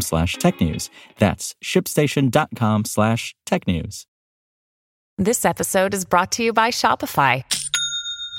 slash technews. That's shipstation.com slash technews. This episode is brought to you by Shopify.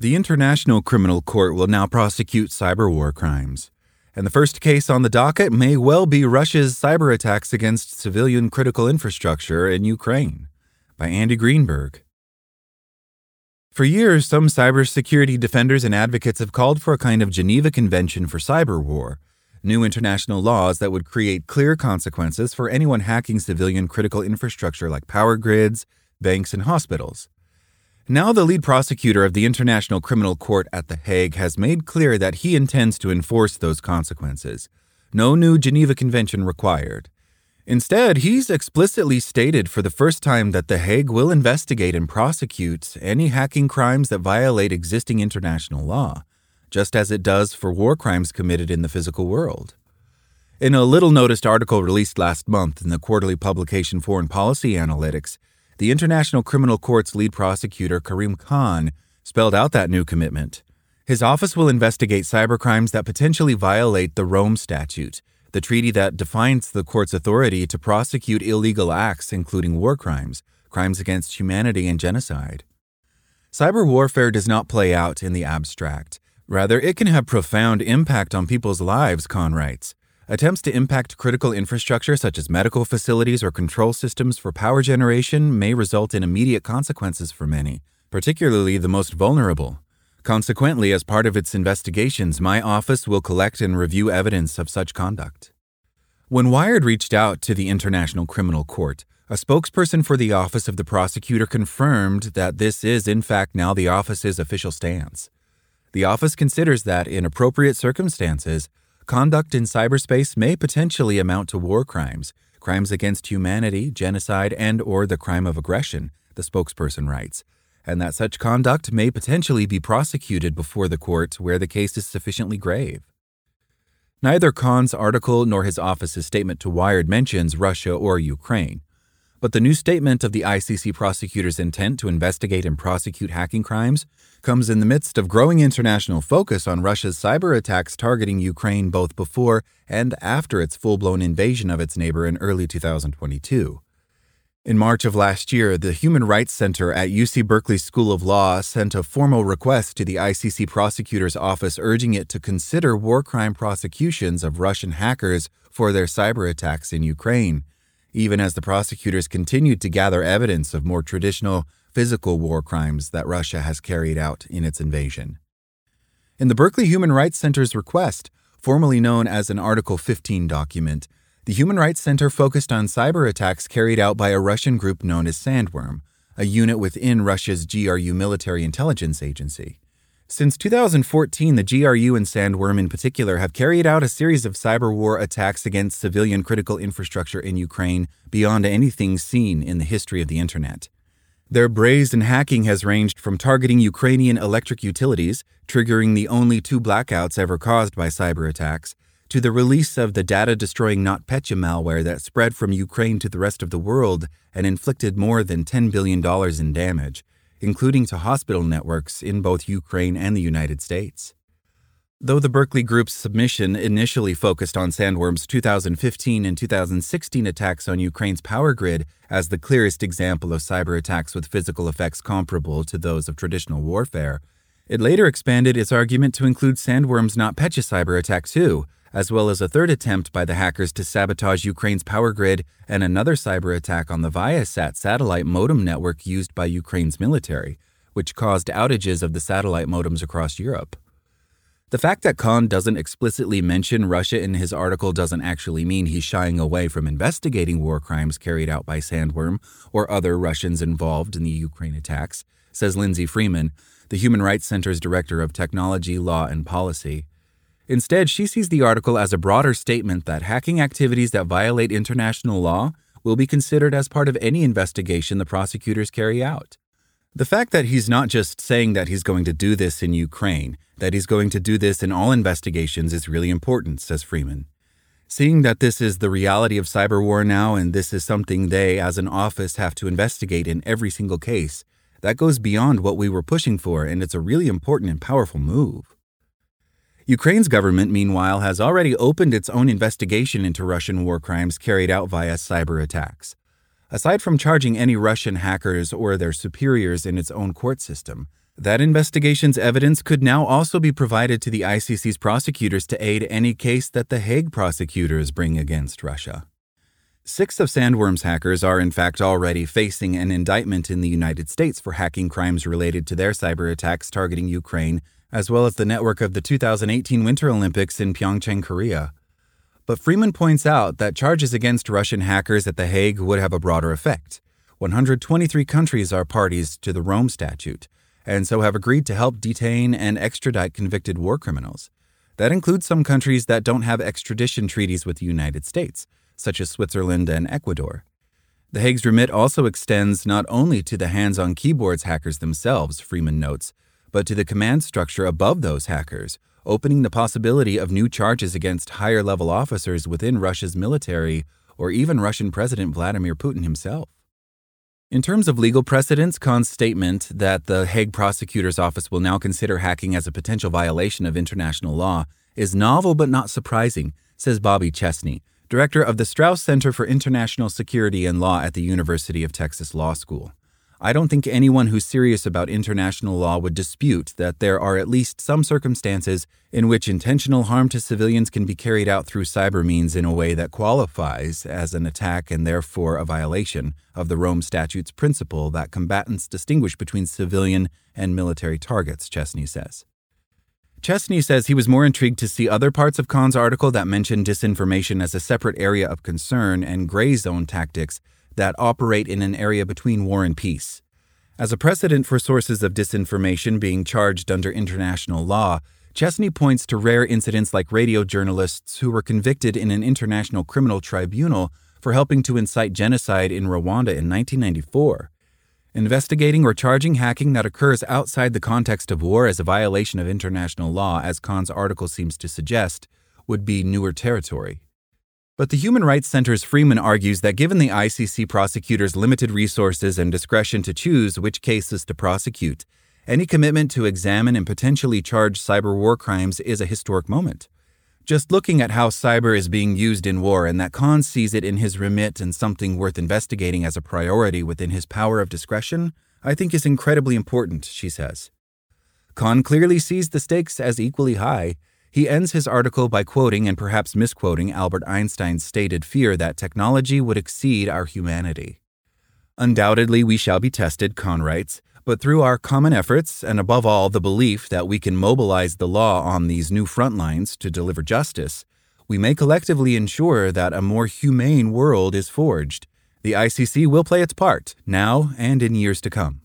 The International Criminal Court will now prosecute cyber war crimes. And the first case on the docket may well be Russia's cyber attacks against civilian critical infrastructure in Ukraine. By Andy Greenberg. For years, some cybersecurity defenders and advocates have called for a kind of Geneva Convention for cyber war, new international laws that would create clear consequences for anyone hacking civilian critical infrastructure like power grids, banks, and hospitals. Now, the lead prosecutor of the International Criminal Court at The Hague has made clear that he intends to enforce those consequences. No new Geneva Convention required. Instead, he's explicitly stated for the first time that The Hague will investigate and prosecute any hacking crimes that violate existing international law, just as it does for war crimes committed in the physical world. In a little noticed article released last month in the quarterly publication Foreign Policy Analytics, the International Criminal Court's lead prosecutor, Karim Khan, spelled out that new commitment. His office will investigate cybercrimes that potentially violate the Rome Statute, the treaty that defines the court's authority to prosecute illegal acts, including war crimes, crimes against humanity, and genocide. Cyber warfare does not play out in the abstract. Rather, it can have profound impact on people's lives, Khan writes. Attempts to impact critical infrastructure such as medical facilities or control systems for power generation may result in immediate consequences for many, particularly the most vulnerable. Consequently, as part of its investigations, my office will collect and review evidence of such conduct. When Wired reached out to the International Criminal Court, a spokesperson for the Office of the Prosecutor confirmed that this is, in fact, now the office's official stance. The office considers that, in appropriate circumstances, conduct in cyberspace may potentially amount to war crimes, crimes against humanity, genocide, and or the crime of aggression, the spokesperson writes, and that such conduct may potentially be prosecuted before the court where the case is sufficiently grave. Neither Khan's article nor his office's statement to Wired mentions Russia or Ukraine. But the new statement of the ICC prosecutor's intent to investigate and prosecute hacking crimes comes in the midst of growing international focus on Russia's cyber attacks targeting Ukraine both before and after its full blown invasion of its neighbor in early 2022. In March of last year, the Human Rights Center at UC Berkeley School of Law sent a formal request to the ICC prosecutor's office urging it to consider war crime prosecutions of Russian hackers for their cyber attacks in Ukraine even as the prosecutors continued to gather evidence of more traditional physical war crimes that Russia has carried out in its invasion. In the Berkeley Human Rights Center's request, formerly known as an Article 15 document, the Human Rights Center focused on cyber attacks carried out by a Russian group known as Sandworm, a unit within Russia's GRU military intelligence agency. Since 2014, the GRU and Sandworm in particular have carried out a series of cyber war attacks against civilian critical infrastructure in Ukraine beyond anything seen in the history of the Internet. Their brazen hacking has ranged from targeting Ukrainian electric utilities, triggering the only two blackouts ever caused by cyber attacks, to the release of the data destroying NotPetya malware that spread from Ukraine to the rest of the world and inflicted more than $10 billion in damage including to hospital networks in both Ukraine and the United States. Though the Berkeley Group's submission initially focused on Sandworm's 2015 and 2016 attacks on Ukraine's power grid as the clearest example of cyber attacks with physical effects comparable to those of traditional warfare, it later expanded its argument to include Sandworm's NotPetya cyber attack too, as well as a third attempt by the hackers to sabotage Ukraine's power grid and another cyber attack on the Viasat satellite modem network used by Ukraine's military, which caused outages of the satellite modems across Europe. The fact that Khan doesn't explicitly mention Russia in his article doesn't actually mean he's shying away from investigating war crimes carried out by Sandworm or other Russians involved in the Ukraine attacks, says Lindsay Freeman, the Human Rights Center's Director of Technology, Law, and Policy. Instead, she sees the article as a broader statement that hacking activities that violate international law will be considered as part of any investigation the prosecutors carry out. The fact that he's not just saying that he's going to do this in Ukraine, that he's going to do this in all investigations is really important, says Freeman. Seeing that this is the reality of cyber war now and this is something they, as an office, have to investigate in every single case, that goes beyond what we were pushing for, and it's a really important and powerful move. Ukraine's government, meanwhile, has already opened its own investigation into Russian war crimes carried out via cyber attacks. Aside from charging any Russian hackers or their superiors in its own court system, that investigation's evidence could now also be provided to the ICC's prosecutors to aid any case that the Hague prosecutors bring against Russia. Six of Sandworm's hackers are, in fact, already facing an indictment in the United States for hacking crimes related to their cyber attacks targeting Ukraine, as well as the network of the 2018 Winter Olympics in Pyeongchang, Korea. But Freeman points out that charges against Russian hackers at The Hague would have a broader effect. 123 countries are parties to the Rome Statute, and so have agreed to help detain and extradite convicted war criminals. That includes some countries that don't have extradition treaties with the United States, such as Switzerland and Ecuador. The Hague's remit also extends not only to the hands on keyboards hackers themselves, Freeman notes, but to the command structure above those hackers, opening the possibility of new charges against higher level officers within Russia's military or even Russian President Vladimir Putin himself. In terms of legal precedents, Khan's statement that the Hague prosecutor's office will now consider hacking as a potential violation of international law is novel but not surprising, says Bobby Chesney, director of the Strauss Center for International Security and Law at the University of Texas Law School. I don't think anyone who's serious about international law would dispute that there are at least some circumstances in which intentional harm to civilians can be carried out through cyber means in a way that qualifies as an attack and therefore a violation of the Rome Statute's principle that combatants distinguish between civilian and military targets, Chesney says. Chesney says he was more intrigued to see other parts of Khan's article that mention disinformation as a separate area of concern and gray zone tactics that operate in an area between war and peace. As a precedent for sources of disinformation being charged under international law, Chesney points to rare incidents like radio journalists who were convicted in an international criminal tribunal for helping to incite genocide in Rwanda in 1994. Investigating or charging hacking that occurs outside the context of war as a violation of international law, as Khan's article seems to suggest, would be newer territory. But the Human Rights Center's Freeman argues that given the ICC prosecutors' limited resources and discretion to choose which cases to prosecute, any commitment to examine and potentially charge cyber war crimes is a historic moment. Just looking at how cyber is being used in war and that Khan sees it in his remit and something worth investigating as a priority within his power of discretion, I think is incredibly important, she says. Khan clearly sees the stakes as equally high, he ends his article by quoting and perhaps misquoting Albert Einstein's stated fear that technology would exceed our humanity. Undoubtedly, we shall be tested, Khan writes, but through our common efforts, and above all the belief that we can mobilize the law on these new front lines to deliver justice, we may collectively ensure that a more humane world is forged. The ICC will play its part, now and in years to come.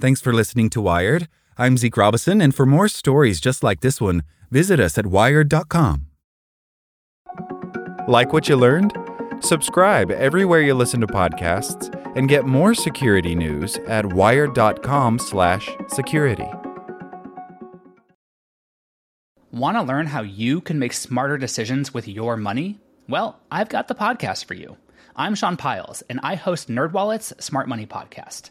Thanks for listening to Wired. I'm Zeke Robison, and for more stories just like this one, visit us at wired.com. Like what you learned? Subscribe everywhere you listen to podcasts and get more security news at wired.com/security. Want to learn how you can make smarter decisions with your money? Well, I've got the podcast for you. I'm Sean Pyles, and I host NerdWallet's Smart Money Podcast